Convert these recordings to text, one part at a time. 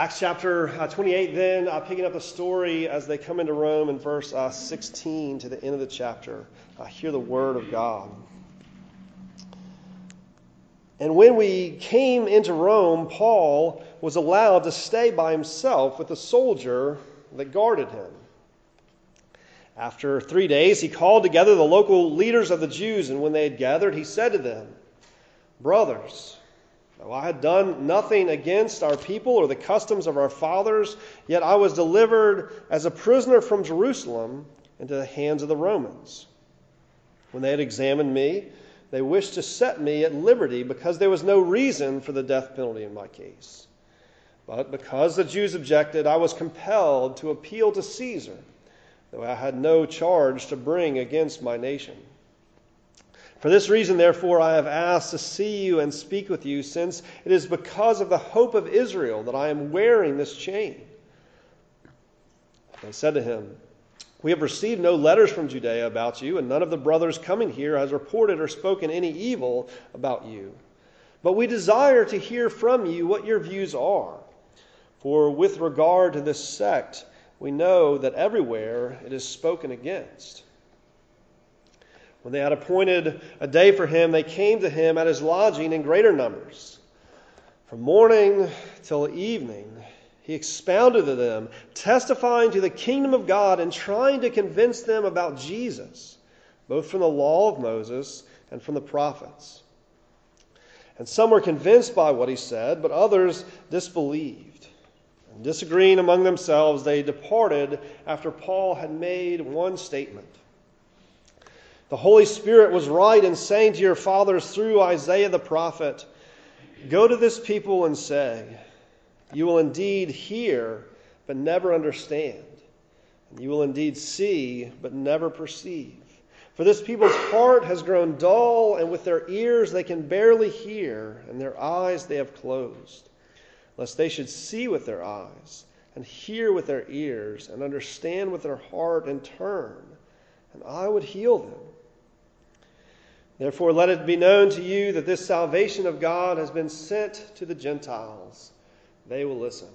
Acts chapter uh, 28, then, uh, picking up the story as they come into Rome in verse uh, 16 to the end of the chapter. Uh, hear the word of God. And when we came into Rome, Paul was allowed to stay by himself with a soldier that guarded him. After three days, he called together the local leaders of the Jews, and when they had gathered, he said to them, Brothers, though I had done nothing against our people or the customs of our fathers, yet I was delivered as a prisoner from Jerusalem into the hands of the Romans. When they had examined me, they wished to set me at liberty because there was no reason for the death penalty in my case. But because the Jews objected, I was compelled to appeal to Caesar, though I had no charge to bring against my nation. For this reason, therefore, I have asked to see you and speak with you, since it is because of the hope of Israel that I am wearing this chain. They said to him, we have received no letters from Judea about you, and none of the brothers coming here has reported or spoken any evil about you. But we desire to hear from you what your views are. For with regard to this sect, we know that everywhere it is spoken against. When they had appointed a day for him, they came to him at his lodging in greater numbers. From morning till evening, he expounded to them, testifying to the kingdom of God and trying to convince them about Jesus, both from the law of Moses and from the prophets. And some were convinced by what he said, but others disbelieved. And disagreeing among themselves, they departed after Paul had made one statement. The Holy Spirit was right in saying to your fathers through Isaiah the prophet, Go to this people and say, you will indeed hear, but never understand. And you will indeed see, but never perceive. For this people's heart has grown dull, and with their ears they can barely hear, and their eyes they have closed, lest they should see with their eyes, and hear with their ears, and understand with their heart, and turn, and I would heal them. Therefore, let it be known to you that this salvation of God has been sent to the Gentiles they will listen.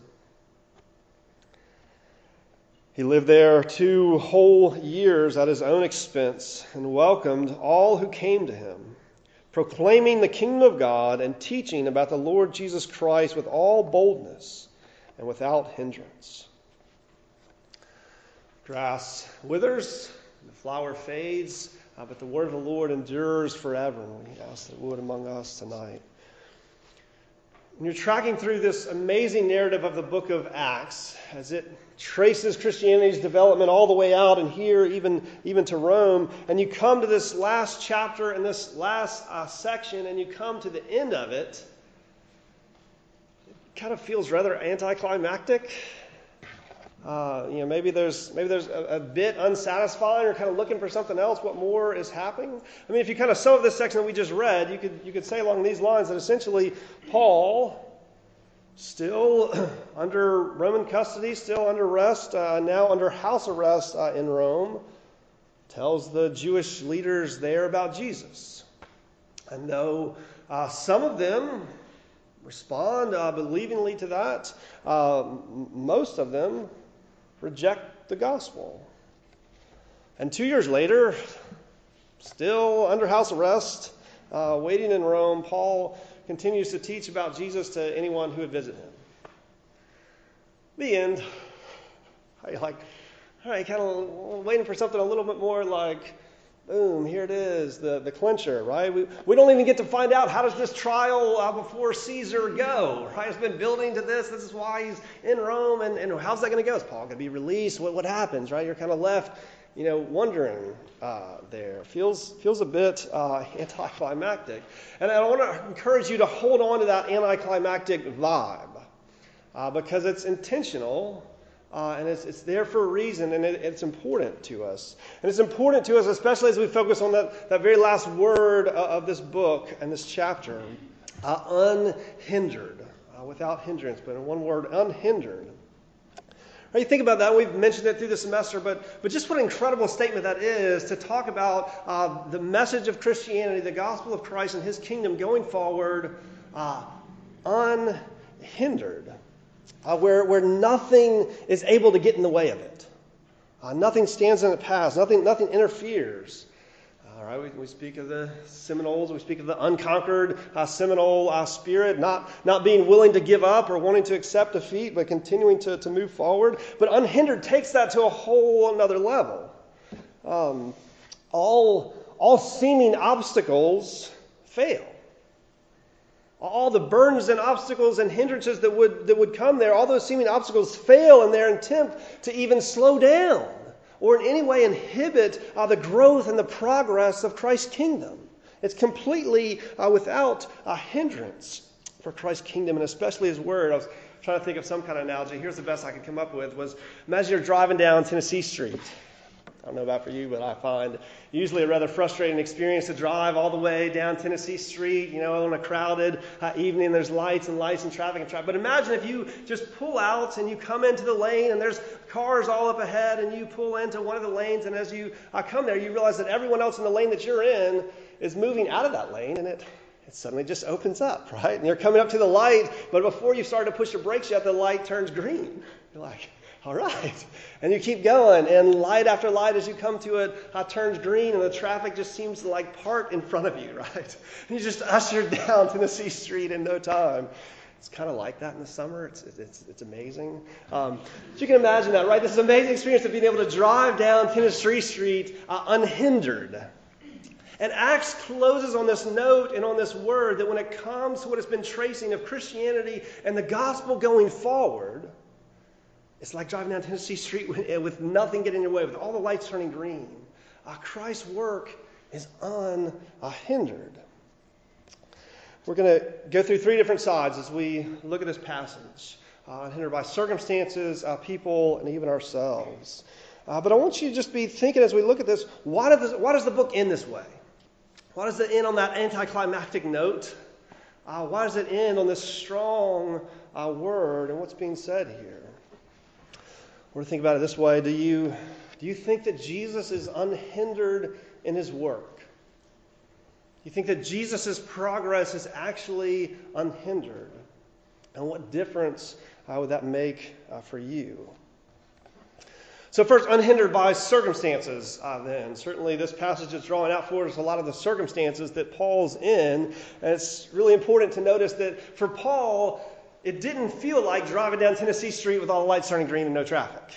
He lived there two whole years at his own expense and welcomed all who came to him, proclaiming the kingdom of God and teaching about the Lord Jesus Christ with all boldness and without hindrance. Grass withers, the flower fades, uh, but the word of the Lord endures forever. And we ask that it would among us tonight. When you're tracking through this amazing narrative of the book of Acts, as it traces Christianity's development all the way out and here, even, even to Rome, and you come to this last chapter and this last uh, section, and you come to the end of it, it kind of feels rather anticlimactic. Uh, you know, maybe there's maybe there's a, a, bit unsatisfying or kind of looking for something else. What more is happening? I mean, if you kind of sum up this section that we just read, you could you could say along these lines that essentially Paul, still under Roman custody, still under arrest, uh, now under house arrest uh, in Rome, tells the Jewish leaders there about Jesus, and though uh, some of them respond uh, believingly to that, uh, most of them reject the gospel. And two years later, still under house arrest, uh, waiting in Rome, Paul continues to teach about Jesus to anyone who would visit him. The end. I like, right, kind of waiting for something a little bit more like Boom, here it is, the, the clincher, right? We, we don't even get to find out how does this trial uh, before Caesar go, right? It's been building to this. This is why he's in Rome, and, and how's that going to go? Is Paul going to be released? What, what happens, right? You're kind of left, you know, wondering uh, there. Feels, feels a bit uh, anticlimactic. And I want to encourage you to hold on to that anticlimactic vibe uh, because it's intentional uh, and it's, it's there for a reason, and it, it's important to us. And it's important to us, especially as we focus on that, that very last word of this book and this chapter uh, unhindered, uh, without hindrance, but in one word, unhindered. Right, you think about that, we've mentioned it through the semester, but, but just what an incredible statement that is to talk about uh, the message of Christianity, the gospel of Christ and his kingdom going forward uh, unhindered. Uh, where, where nothing is able to get in the way of it. Uh, nothing stands in the path, nothing, nothing interferes. All right, we, we speak of the Seminoles, we speak of the unconquered uh, Seminole uh, spirit, not, not being willing to give up or wanting to accept defeat, but continuing to, to move forward. But unhindered takes that to a whole another level. Um, all, all seeming obstacles fail all the burdens and obstacles and hindrances that would, that would come there, all those seeming obstacles fail in their attempt to even slow down or in any way inhibit uh, the growth and the progress of Christ's kingdom. It's completely uh, without a hindrance for Christ's kingdom and especially His Word. I was trying to think of some kind of analogy. Here's the best I could come up with was imagine you're driving down Tennessee Street I don't know about for you, but I find usually a rather frustrating experience to drive all the way down Tennessee Street, you know, on a crowded uh, evening. There's lights and lights and traffic and traffic. But imagine if you just pull out and you come into the lane and there's cars all up ahead and you pull into one of the lanes. And as you uh, come there, you realize that everyone else in the lane that you're in is moving out of that lane and it it suddenly just opens up, right? And you're coming up to the light, but before you start to push your brakes yet, the light turns green. You're like, all right. And you keep going, and light after light as you come to it uh, turns green, and the traffic just seems to like part in front of you, right? And you just ushered down Tennessee Street in no time. It's kind of like that in the summer. It's, it's, it's amazing. Um, so you can imagine that, right? This is an amazing experience of being able to drive down Tennessee Street uh, unhindered. And Acts closes on this note and on this word that when it comes to what has been tracing of Christianity and the gospel going forward, it's like driving down Tennessee Street with, eh, with nothing getting in your way, with all the lights turning green. Uh, Christ's work is unhindered. We're going to go through three different sides as we look at this passage. Uh, unhindered by circumstances, uh, people, and even ourselves. Uh, but I want you to just be thinking as we look at this why does, why does the book end this way? Why does it end on that anticlimactic note? Uh, why does it end on this strong uh, word and what's being said here? Or to think about it this way do you, do you think that Jesus is unhindered in his work? Do you think that Jesus' progress is actually unhindered? And what difference uh, would that make uh, for you? So, first, unhindered by circumstances, uh, then. Certainly, this passage is drawing out for us a lot of the circumstances that Paul's in. And it's really important to notice that for Paul, it didn't feel like driving down Tennessee Street with all the lights turning green and no traffic.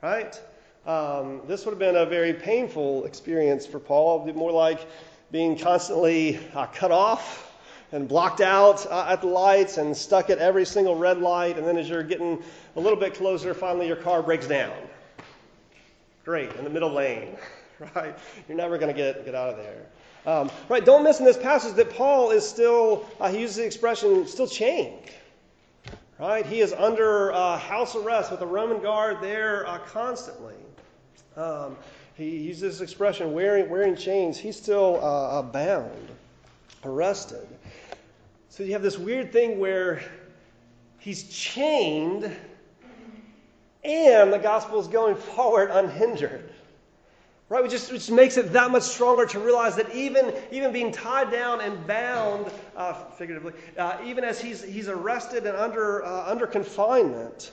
Right? Um, this would have been a very painful experience for Paul. More like being constantly uh, cut off and blocked out uh, at the lights and stuck at every single red light. And then as you're getting a little bit closer, finally your car breaks down. Great, in the middle lane. Right? You're never going to get, get out of there. Um, right, don't miss in this passage that Paul is still, uh, he uses the expression, still chained. Right? He is under uh, house arrest with a Roman guard there uh, constantly. Um, he uses this expression, wearing, wearing chains. He's still uh, uh, bound, arrested. So you have this weird thing where he's chained and the gospel is going forward unhindered. Right? It just makes it that much stronger to realize that even, even being tied down and bound, uh, figuratively, uh, even as he's, he's arrested and under, uh, under confinement,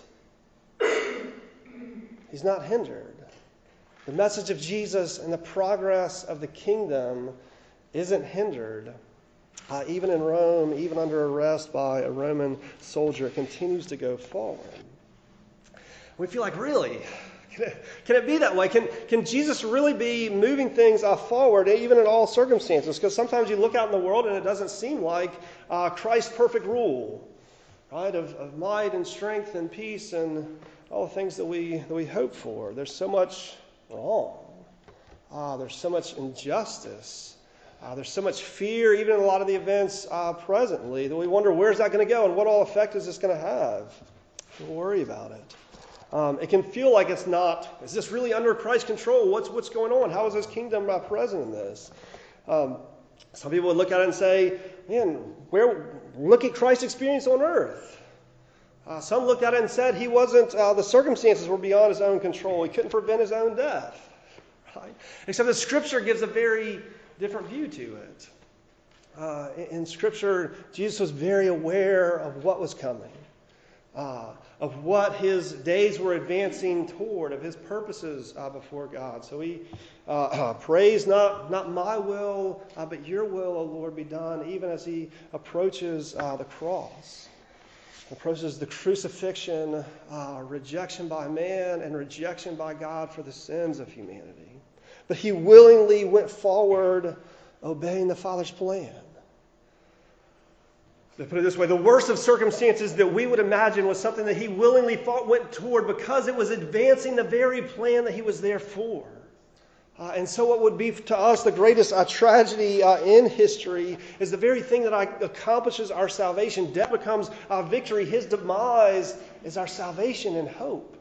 he's not hindered. The message of Jesus and the progress of the kingdom isn't hindered. Uh, even in Rome, even under arrest by a Roman soldier, it continues to go forward. We feel like, really? Can it, be that way? Can, can Jesus really be moving things uh, forward, even in all circumstances? Because sometimes you look out in the world and it doesn't seem like uh, Christ's perfect rule, right, of, of might and strength and peace and all the things that we, that we hope for. There's so much wrong. Uh, there's so much injustice. Uh, there's so much fear, even in a lot of the events uh, presently, that we wonder where's that going to go and what all effect is this going to have. We worry about it. Um, it can feel like it's not. Is this really under Christ's control? What's, what's going on? How is his kingdom uh, present in this? Um, some people would look at it and say, man, where, look at Christ's experience on earth. Uh, some looked at it and said he wasn't, uh, the circumstances were beyond his own control. He couldn't prevent his own death. Right? Except the scripture gives a very different view to it. Uh, in, in scripture, Jesus was very aware of what was coming. Uh, of what his days were advancing toward, of his purposes uh, before God. So he uh, prays, not, not my will, uh, but your will, O Lord, be done, even as he approaches uh, the cross, approaches the crucifixion, uh, rejection by man, and rejection by God for the sins of humanity. But he willingly went forward, obeying the Father's plan. To put it this way, the worst of circumstances that we would imagine was something that he willingly fought, went toward because it was advancing the very plan that he was there for. Uh, and so, what would be to us the greatest uh, tragedy uh, in history is the very thing that accomplishes our salvation. Death becomes our victory, his demise is our salvation and hope.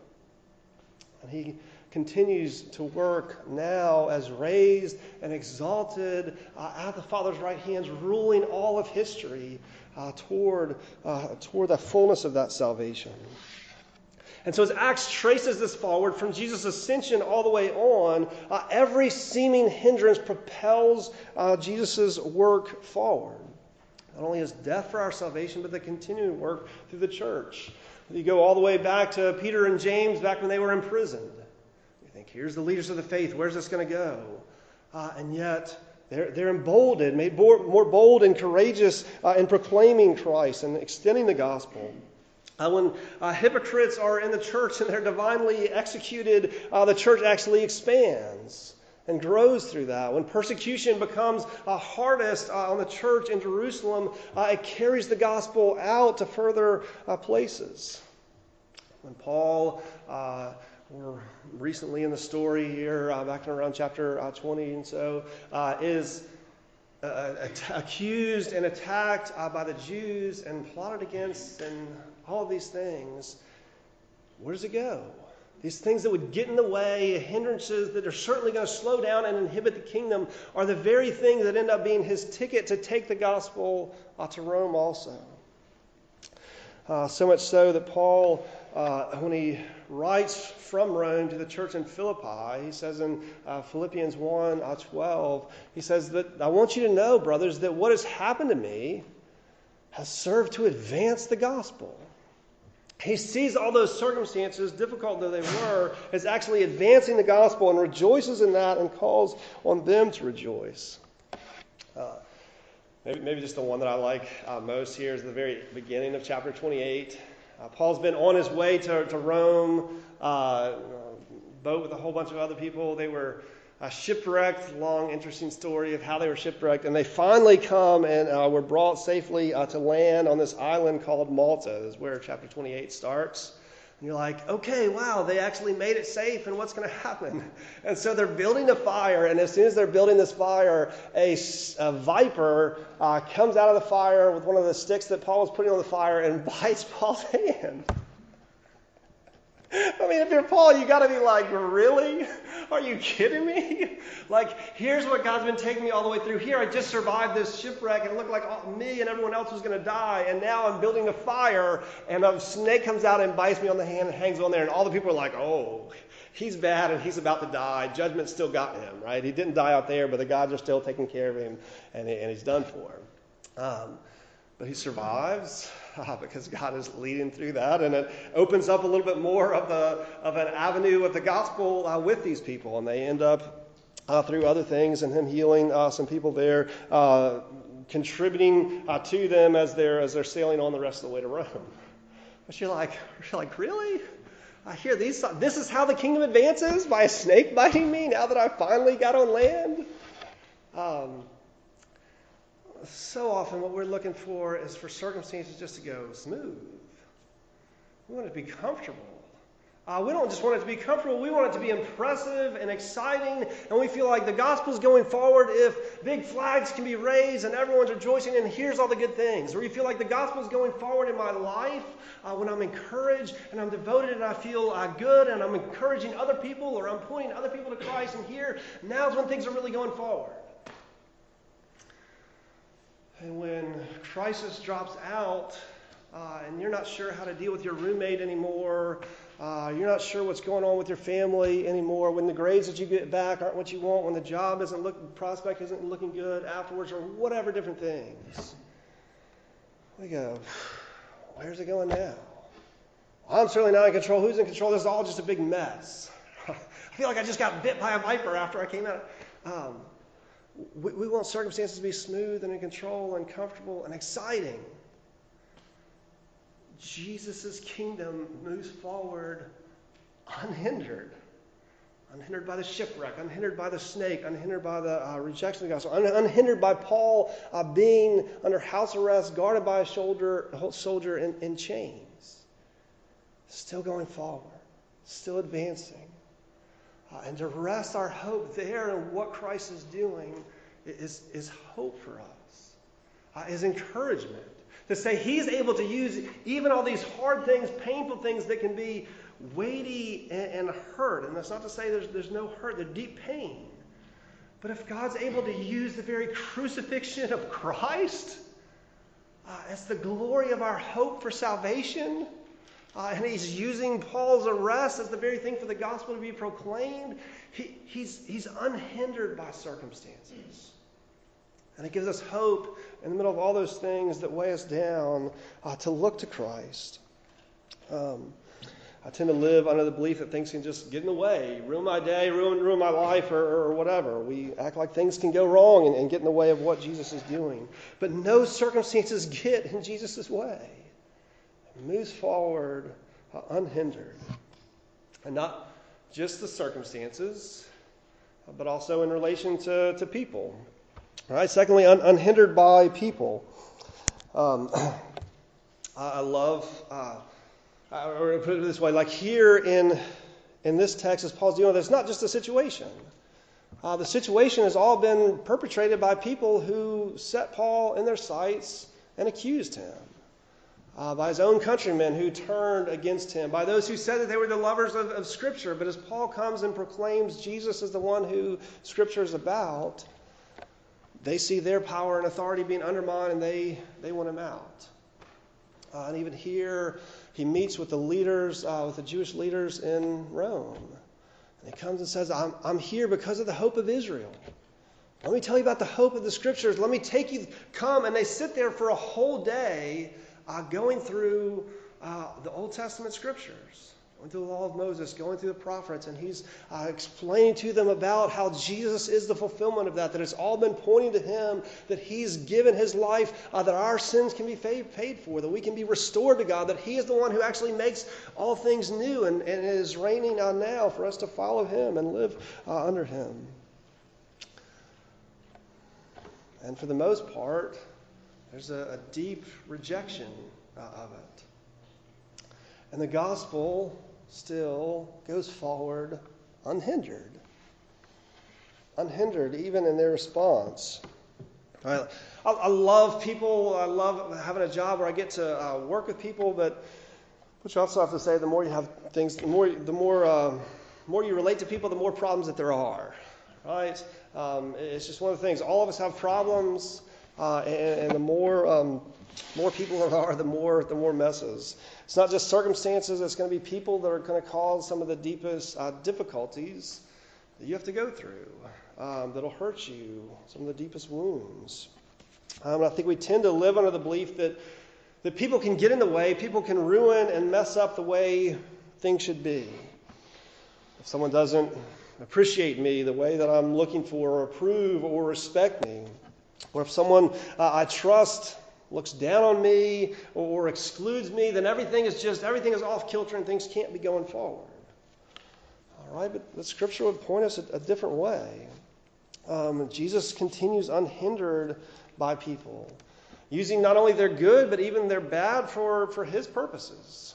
And he continues to work now as raised and exalted uh, at the Father's right hands, ruling all of history uh, toward, uh, toward the fullness of that salvation. And so, as Acts traces this forward from Jesus' ascension all the way on, uh, every seeming hindrance propels uh, Jesus' work forward. Not only his death for our salvation, but the continuing work through the church. You go all the way back to Peter and James back when they were imprisoned. You think, here's the leaders of the faith. Where's this going to go? Uh, and yet, they're, they're emboldened, made more, more bold and courageous uh, in proclaiming Christ and extending the gospel. Uh, when uh, hypocrites are in the church and they're divinely executed, uh, the church actually expands and grows through that. When persecution becomes uh, hardest uh, on the church in Jerusalem, uh, it carries the gospel out to further places. When Paul we're recently in the story here, uh, back in around chapter uh, 20 and so, uh, is uh, accused and attacked uh, by the Jews and plotted against and all these things. Where does it go? These things that would get in the way, hindrances that are certainly going to slow down and inhibit the kingdom, are the very things that end up being his ticket to take the gospel uh, to Rome also. so much so that Paul, when he writes from Rome to the church in Philippi. He says in uh, Philippians 1 uh, 12, he says that I want you to know, brothers, that what has happened to me has served to advance the gospel. He sees all those circumstances, difficult though they were, as actually advancing the gospel and rejoices in that and calls on them to rejoice. Uh, maybe, maybe just the one that I like uh, most here is the very beginning of chapter 28. Uh, Paul's been on his way to, to Rome, uh, boat with a whole bunch of other people. They were uh, shipwrecked. Long, interesting story of how they were shipwrecked. And they finally come and uh, were brought safely uh, to land on this island called Malta, is where chapter 28 starts. And you're like, okay, wow, they actually made it safe, and what's going to happen? And so they're building a fire, and as soon as they're building this fire, a, a viper uh, comes out of the fire with one of the sticks that Paul was putting on the fire and bites Paul's hand. I mean, if you're Paul, you got to be like, really? Are you kidding me? like, here's what God's been taking me all the way through. Here, I just survived this shipwreck, and it looked like me and everyone else was going to die. And now I'm building a fire, and a snake comes out and bites me on the hand and hangs on there. And all the people are like, oh, he's bad and he's about to die. Judgment still got him, right? He didn't die out there, but the gods are still taking care of him, and, and he's done for. Um, but he survives uh, because God is leading through that, and it opens up a little bit more of, the, of an avenue of the gospel uh, with these people, and they end up uh, through other things, and Him healing uh, some people there, uh, contributing uh, to them as they're as they're sailing on the rest of the way to Rome. But you're like, you're like, really? I hear these. This is how the kingdom advances by a snake biting me. Now that I finally got on land. Um, so often what we're looking for is for circumstances just to go smooth. We want it to be comfortable. Uh, we don't just want it to be comfortable, we want it to be impressive and exciting, and we feel like the gospel's going forward if big flags can be raised and everyone's rejoicing, and here's all the good things. Or you feel like the gospel's going forward in my life uh, when I'm encouraged and I'm devoted and I feel uh, good and I'm encouraging other people or I'm pointing other people to Christ, and here, now's when things are really going forward. And when crisis drops out uh, and you're not sure how to deal with your roommate anymore, uh, you're not sure what's going on with your family anymore, when the grades that you get back aren't what you want, when the job isn't look, prospect isn't looking good afterwards, or whatever different things, we go, where's it going now? I'm certainly not in control. Who's in control? This is all just a big mess. I feel like I just got bit by a viper after I came out. Um, we, we want circumstances to be smooth and in control and comfortable and exciting. Jesus' kingdom moves forward unhindered. Unhindered by the shipwreck, unhindered by the snake, unhindered by the uh, rejection of the gospel, un- unhindered by Paul uh, being under house arrest, guarded by a soldier, a soldier in, in chains. Still going forward, still advancing. Uh, and to rest our hope there in what Christ is doing is, is hope for us, uh, is encouragement. To say He's able to use even all these hard things, painful things that can be weighty and, and hurt. And that's not to say there's, there's no hurt, there's deep pain. But if God's able to use the very crucifixion of Christ uh, as the glory of our hope for salvation, uh, and he's using Paul's arrest as the very thing for the gospel to be proclaimed, he, he's, he's unhindered by circumstances. And it gives us hope in the middle of all those things that weigh us down uh, to look to Christ. Um, I tend to live under the belief that things can just get in the way, ruin my day, ruin, ruin my life, or, or whatever. We act like things can go wrong and, and, get in the way of what Jesus is doing. But no circumstances get in Jesus' way. Moves forward uh, unhindered. And not just the circumstances, but also in relation to, to people. All right, secondly, un, unhindered by people. Um, I love. Uh, or put it this way, like here in, in this text, as Paul's dealing with, it's not just a situation. Uh, the situation has all been perpetrated by people who set Paul in their sights and accused him. Uh, by his own countrymen who turned against him, by those who said that they were the lovers of, of Scripture. But as Paul comes and proclaims Jesus as the one who Scripture is about, they see their power and authority being undermined and they, they want him out. Uh, and even here, he meets with the leaders, uh, with the Jewish leaders in Rome. And he comes and says, I'm, I'm here because of the hope of Israel. Let me tell you about the hope of the scriptures. Let me take you, come. And they sit there for a whole day uh, going through uh, the Old Testament scriptures going through the law of Moses, going through the prophets, and he's uh, explaining to them about how Jesus is the fulfillment of that, that it's all been pointing to him, that he's given his life, uh, that our sins can be paid for, that we can be restored to God, that he is the one who actually makes all things new and, and is reigning on now for us to follow him and live uh, under him. And for the most part, there's a, a deep rejection uh, of it. And the gospel still goes forward unhindered. Unhindered, even in their response. I, I love people. I love having a job where I get to uh, work with people, but but you also have to say the more you have things, the more the more uh, more you relate to people, the more problems that there are. Right? Um, it's just one of the things. All of us have problems, uh, and, and, the more um, more people there are, the more the more messes. It's not just circumstances, it's going to be people that are going to cause some of the deepest uh, difficulties that you have to go through, um, that'll hurt you, some of the deepest wounds. Um, I think we tend to live under the belief that, that people can get in the way, people can ruin and mess up the way things should be. If someone doesn't appreciate me the way that I'm looking for, or approve, or respect me, or if someone uh, I trust looks down on me or excludes me, then everything is just, everything is off kilter and things can't be going forward. All right, but the scripture would point us a, a different way. Um, Jesus continues unhindered by people, using not only their good, but even their bad for, for his purposes.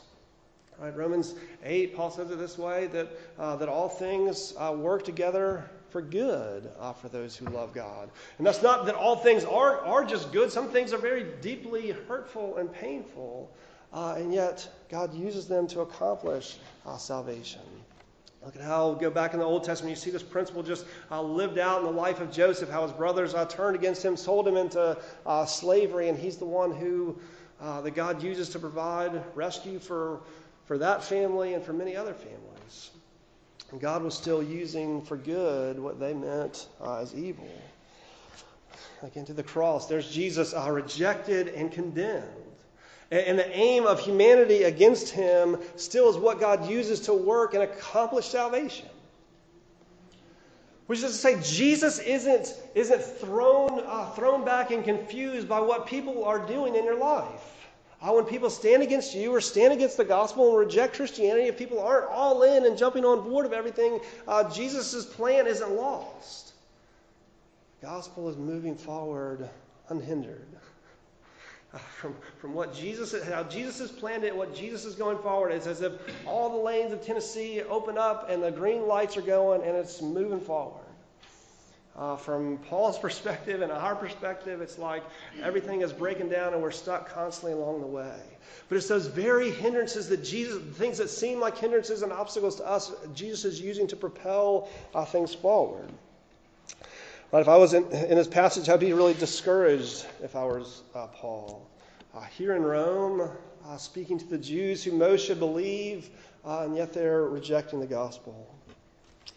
Right, Romans 8, Paul says it this way that, uh, that all things uh, work together for good uh, for those who love God. And that's not that all things are, are just good, some things are very deeply hurtful and painful, uh, and yet God uses them to accomplish uh, salvation. Look at how, go back in the Old Testament, you see this principle just uh, lived out in the life of Joseph, how his brothers uh, turned against him, sold him into uh, slavery, and he's the one who, that God uses to provide rescue for, for that family and for many other families. God was still using for good what they meant uh, as evil. Again, to the cross, there's Jesus uh, rejected and condemned. And the aim of humanity against him still is what God uses to work and accomplish salvation. Which is to say, Jesus isn't, isn't thrown, uh, thrown back and confused by what people are doing in your life. Uh, when people stand against you or stand against the gospel and reject Christianity, if people aren't all in and jumping on board of everything, uh, Jesus' plan isn't lost. The gospel is moving forward unhindered. Uh, from, from what Jesus, how Jesus has planned it, what Jesus is going forward, it's as if all the lanes of Tennessee open up and the green lights are going and it's moving forward. Uh, from Paul's perspective and our perspective, it's like everything is breaking down and we're stuck constantly along the way. But it's those very hindrances that Jesus, things that seem like hindrances and obstacles to us, Jesus is using to propel uh, things forward. Right, if I was in, in this passage, I'd be really discouraged if I was uh, Paul. Uh, here in Rome, uh, speaking to the Jews who most should believe, uh, and yet they're rejecting the gospel.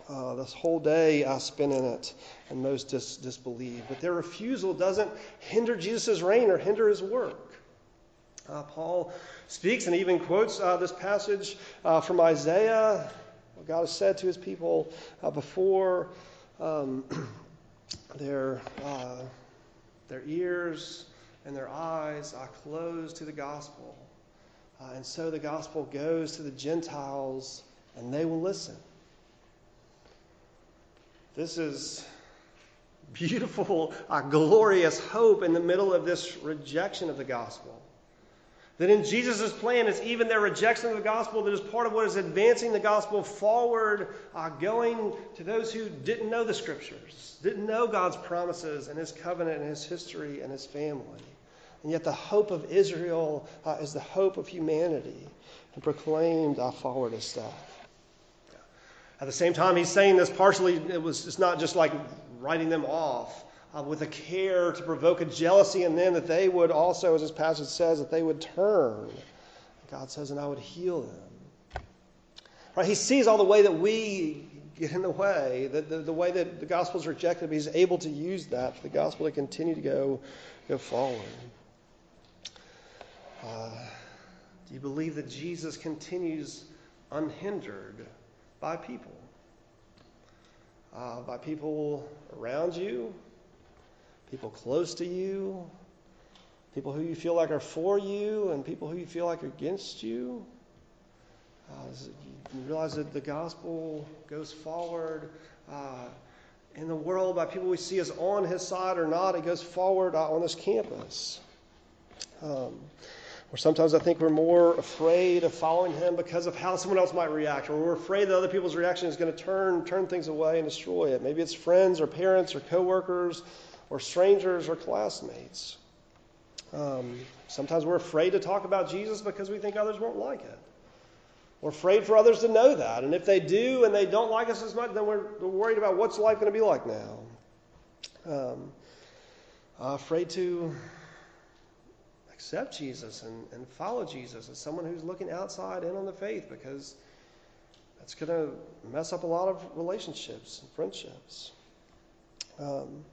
Uh, this whole day I spent in it, and most dis- disbelieve. But their refusal doesn't hinder Jesus' reign or hinder his work. Uh, Paul speaks and even quotes uh, this passage uh, from Isaiah, what God has said to his people uh, before um, their, uh, their ears and their eyes are closed to the gospel. and so the gospel goes to the Gentiles, and they will listen. This is beautiful, uh, glorious hope in the middle of this rejection of the gospel. That in Jesus' plan, it's even their rejection of the gospel that is part of what is advancing the gospel forward, uh, going to those who didn't know the scriptures, didn't know God's promises and his covenant and his history and his family. And yet, the hope of Israel uh, is the hope of humanity and proclaimed uh, forward as stuff. At the same time, he's saying this partially, it was, it's not just like writing them off uh, with a care to provoke a jealousy in them that they would also, as this passage says, that they would turn. God says, and I would heal them. Right? He sees all the way that we get in the way, the, the, way that the gospel is rejected, but he's able to use that for the gospel to continue to go, go forward. Uh, do you believe that Jesus continues unhindered by people. Uh, by people around you, people close to you, people who you feel like are for you, and people who you feel like are against you. Uh, you realize that the gospel goes forward uh, in the world by people we see as on his side or not. It goes forward uh, on this campus. Um, or sometimes I think we're more afraid of following him because of how someone else might react, or we're afraid that other people's reaction is going to turn, turn things away and destroy it. Maybe it's friends or parents or coworkers or strangers or classmates. Um, sometimes we're afraid to talk about Jesus because we think others won't like it. We're afraid for others to know that. And if they do and they don't like us as much, then we're, worried about what's life going to be like now. Um, uh, afraid to accept Jesus and, and follow Jesus as someone who's looking outside in on the faith because that's going to mess up a lot of relationships and friendships. Um,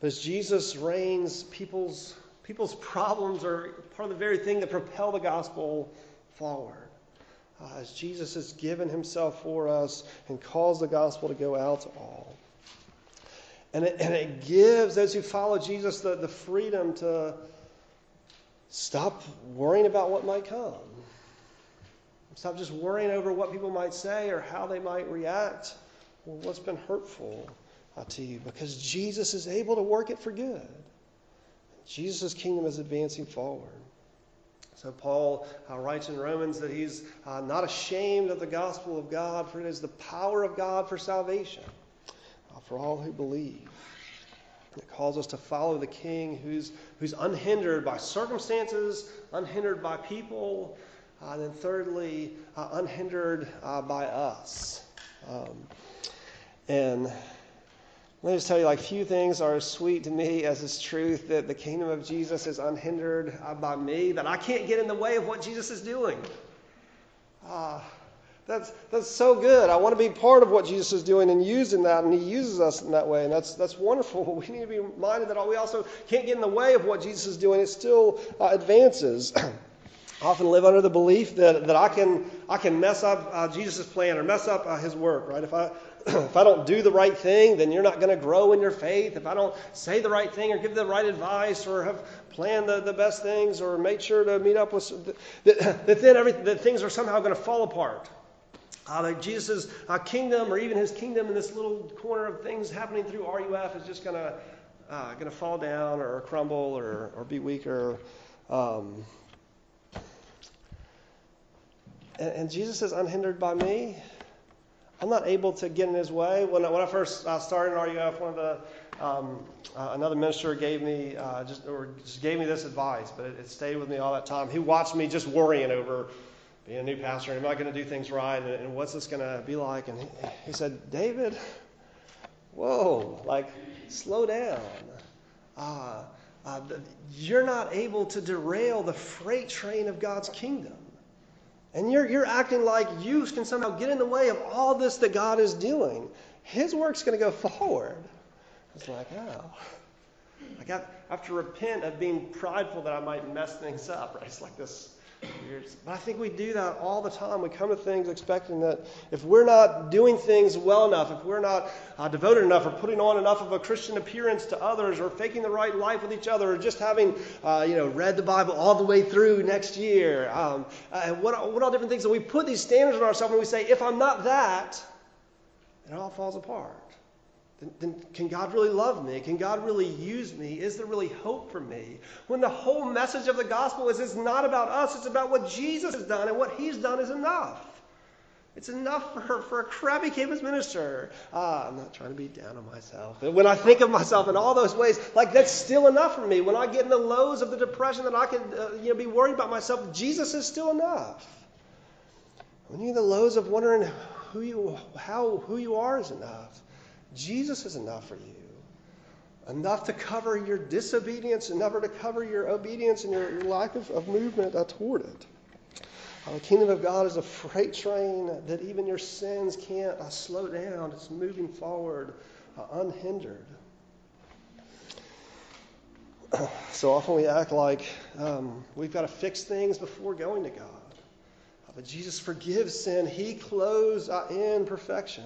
but as Jesus reigns, people's, people's problems are part of the very thing that propel the gospel forward. Uh, as Jesus has given himself for us and calls the gospel to go out to all. And it, and it gives those who follow Jesus the, the freedom to, Stop worrying about what might come. Stop just worrying over what people might say or how they might react or what's been hurtful uh, to you because Jesus is able to work it for good. Jesus' kingdom is advancing forward. So, Paul uh, writes in Romans that he's uh, not ashamed of the gospel of God, for it is the power of God for salvation uh, for all who believe. It calls us to follow the King who's, who's unhindered by circumstances, unhindered by people, uh, and then thirdly, uh, unhindered uh, by us. Um, and let me just tell you, like, few things are as sweet to me as this truth that the kingdom of Jesus is unhindered uh, by me, that I can't get in the way of what Jesus is doing. Ah. That's, that's so good. I want to be part of what Jesus is doing and using that, and He uses us in that way, and that's, that's wonderful. But we need to be reminded that we also can't get in the way of what Jesus is doing. It still uh, advances. I often live under the belief that, that I, can, I can mess up uh, Jesus' plan or mess up uh, his work, right? If I, if I don't do the right thing, then you're not going to grow in your faith. If I don't say the right thing or give the right advice or have planned the, the best things or made sure to meet up with, that, that then every, that things are somehow going to fall apart. Uh, that Jesus' uh, kingdom or even his kingdom in this little corner of things happening through RUF is just going to uh, going to fall down or crumble or, or be weaker. Um, and, and, Jesus is unhindered by me. I'm not able to get in his way. When I, when I first uh, started in RUF, one of the um, uh, another minister gave me uh, just or just gave me this advice, but it, it, stayed with me all that time. He watched me just worrying over being a new pastor. Am I going to do things right? And, what's this going to be like? And he, he said, David, whoa, like slow down. Uh, uh, you're not able to derail the freight train of God's kingdom. And you're, you're acting like you can somehow get in the way of all this that God is doing. His work's going to go forward. It's like, oh. Like I have to repent of being prideful that I might mess things up, right? It's like this but I think we do that all the time. We come to things expecting that if we're not doing things well enough, if we're not uh, devoted enough, or putting on enough of a Christian appearance to others, or faking the right life with each other, or just having, uh, you know, read the Bible all the way through next year, um, uh, what, what all different things, and we put these standards on ourselves, and we say, if I'm not that, it all falls apart then, then can God really love me? Can God really use me? Is there really hope for me? When the whole message of the gospel is it's not about us, it's about what Jesus has done, and what he's done is enough. It's enough for, for a crappy campus minister. Uh, I'm not trying to be down on myself. When I think of myself in all those ways, like that's still enough for me. When I get in the lows of the depression that I could uh, you know, be worried about myself, Jesus is still enough. When you're in the lows of wondering who you, how, who you are is enough. Jesus is enough for you. Enough to cover your disobedience, enough to cover your obedience and your, your lack of, of movement toward it. Uh, the kingdom of God is a freight train that even your sins can't uh, slow down. It's moving forward uh, unhindered. so often we act like um, we've got to fix things before going to God. But Jesus forgives sin, He clothes uh, in perfection.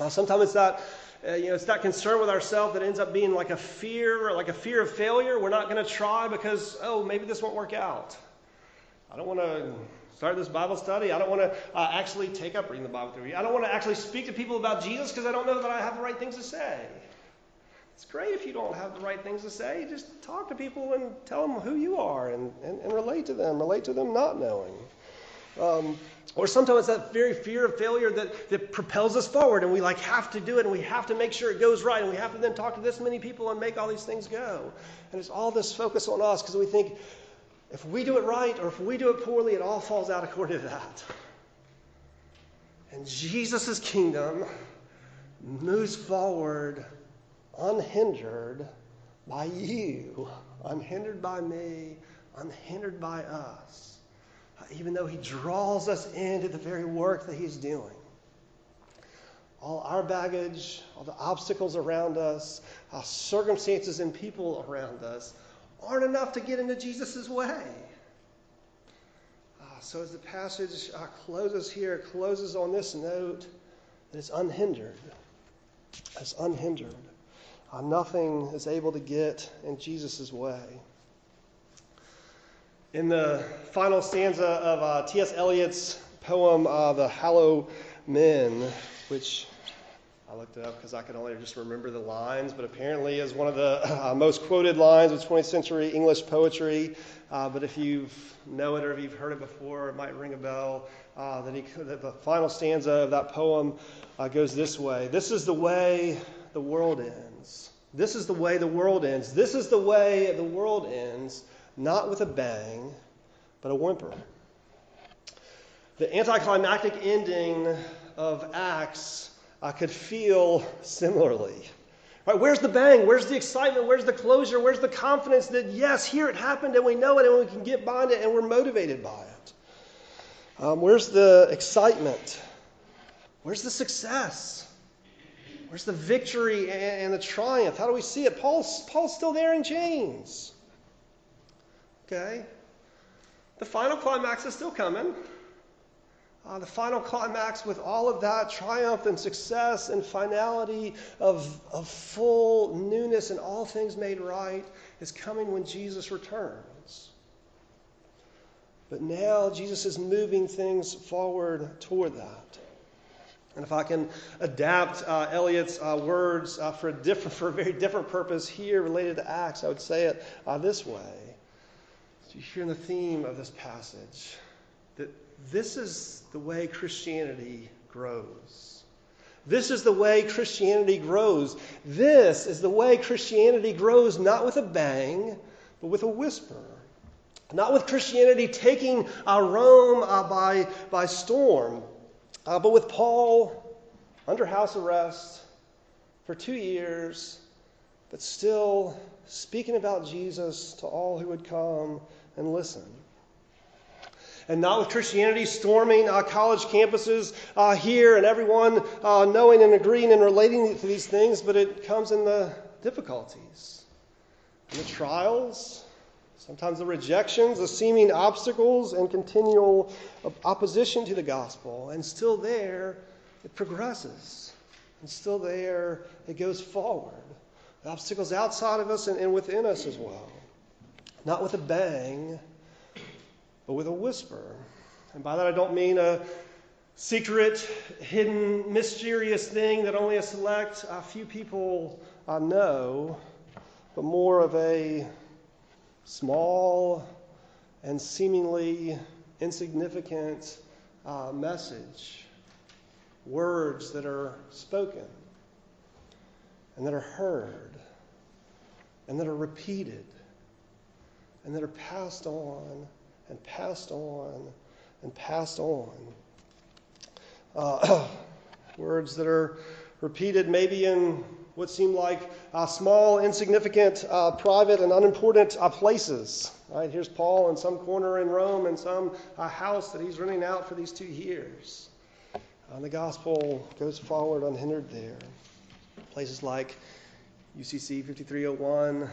Uh, sometimes it's that, uh, you know, it's that concern with ourselves that ends up being like a fear, or like a fear of failure. We're not going to try because, oh, maybe this won't work out. I don't want to start this Bible study. I don't want to uh, actually take up reading the Bible through. I don't want to actually speak to people about Jesus because I don't know that I have the right things to say. It's great if you don't have the right things to say. Just talk to people and tell them who you are and, and, and relate to them. Relate to them not knowing. Um, or sometimes that very fear of failure that, that propels us forward, and we like have to do it, and we have to make sure it goes right, and we have to then talk to this many people and make all these things go. And it's all this focus on us because we think if we do it right or if we do it poorly, it all falls out according to that. And Jesus' kingdom moves forward unhindered by you, unhindered by me, unhindered by us even though He draws us into the very work that He's doing. All our baggage, all the obstacles around us, our circumstances and people around us aren't enough to get into Jesus' way. Uh, so, as the passage uh, closes here, closes on this note that it's unhindered. It's unhindered. Uh, nothing is able to get in Jesus' way. In the final stanza of uh, T.S. Eliot's poem, uh, The Hollow Men, which I looked it up because I could only just remember the lines, but apparently is one of the uh, most quoted lines of 20th century English poetry. Uh, but if you know it or if you've heard it before, it might ring a bell. Uh, that, he, that the final stanza of that poem uh, goes this way This is the way the world ends. This is the way the world ends. This is the way the world ends not with a bang, but a whimper. The anticlimactic ending of Acts I could feel similarly. Right, where's the bang? Where's the excitement? Where's the closure? Where's the confidence that, yes, here it happened and we know it and we can get behind it and we're motivated by it? Um, where's the excitement? Where's the success? Where's the victory and, the triumph? How do we see it? Paul's, Paul's still there in chains. Okay? the final climax is still coming. Uh, the final climax with all of that triumph and success and finality of, of full newness and all things made right is coming when Jesus returns. But now Jesus is moving things forward toward that. And if I can adapt uh, Eliot's uh, words uh, for, a different, for a very different purpose here related to Acts, I would say it uh, this way. So you hear in the theme of this passage that this is the way Christianity grows. This is the way Christianity grows. This is the way Christianity grows, not with a bang, but with a whisper. Not with Christianity taking uh, Rome uh, by, by storm, uh, but with Paul under house arrest for two years, but still speaking about Jesus to all who would come and listen and not with Christianity storming uh, college campuses uh, here and everyone uh, knowing and agreeing and relating to these things, but it comes in the difficulties the trials, sometimes the rejections, the seeming obstacles, and continual opposition to the gospel. And still there, it progresses. And still there, it goes forward. The obstacles outside of us and, and within us as well. Not with a bang but with a whisper. And by that I don't mean a secret, hidden, mysterious thing that only a select a few people uh, know, but more of a small and seemingly insignificant uh, message, words that are spoken and that are heard and that are repeated and that are passed on and passed on and passed on. Uh, words that are repeated maybe in what seem like uh, small, insignificant, uh, private, and unimportant uh, places. Right? Here's Paul in some corner in Rome in some uh, house that he's renting out for these two years. and the gospel goes forward unhindered there. Places like UCC 5301,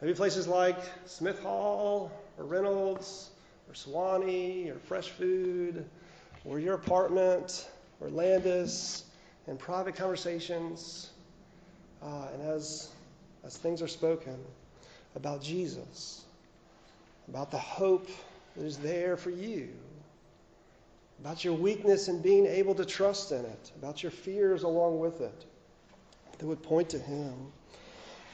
maybe places like Smith Hall or Reynolds or Sewanee or Fresh Food or your apartment or Landis and private conversations. Uh, and as, as things are spoken about Jesus, about the hope that is there for you, about your weakness and being able to trust in it, about your fears along with it, that would point to Him.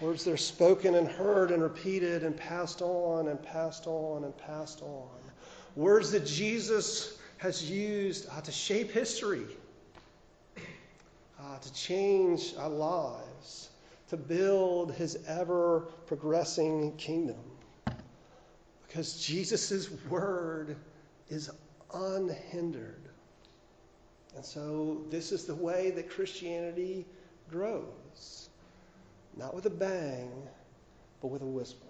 Words that are spoken and heard and repeated and passed on and passed on and passed on. Words that Jesus has used uh, to shape history, uh, to change our lives, to build his ever progressing kingdom. Because Jesus' word is unhindered. And so, this is the way that Christianity grows. Not with a bang, but with a whisper.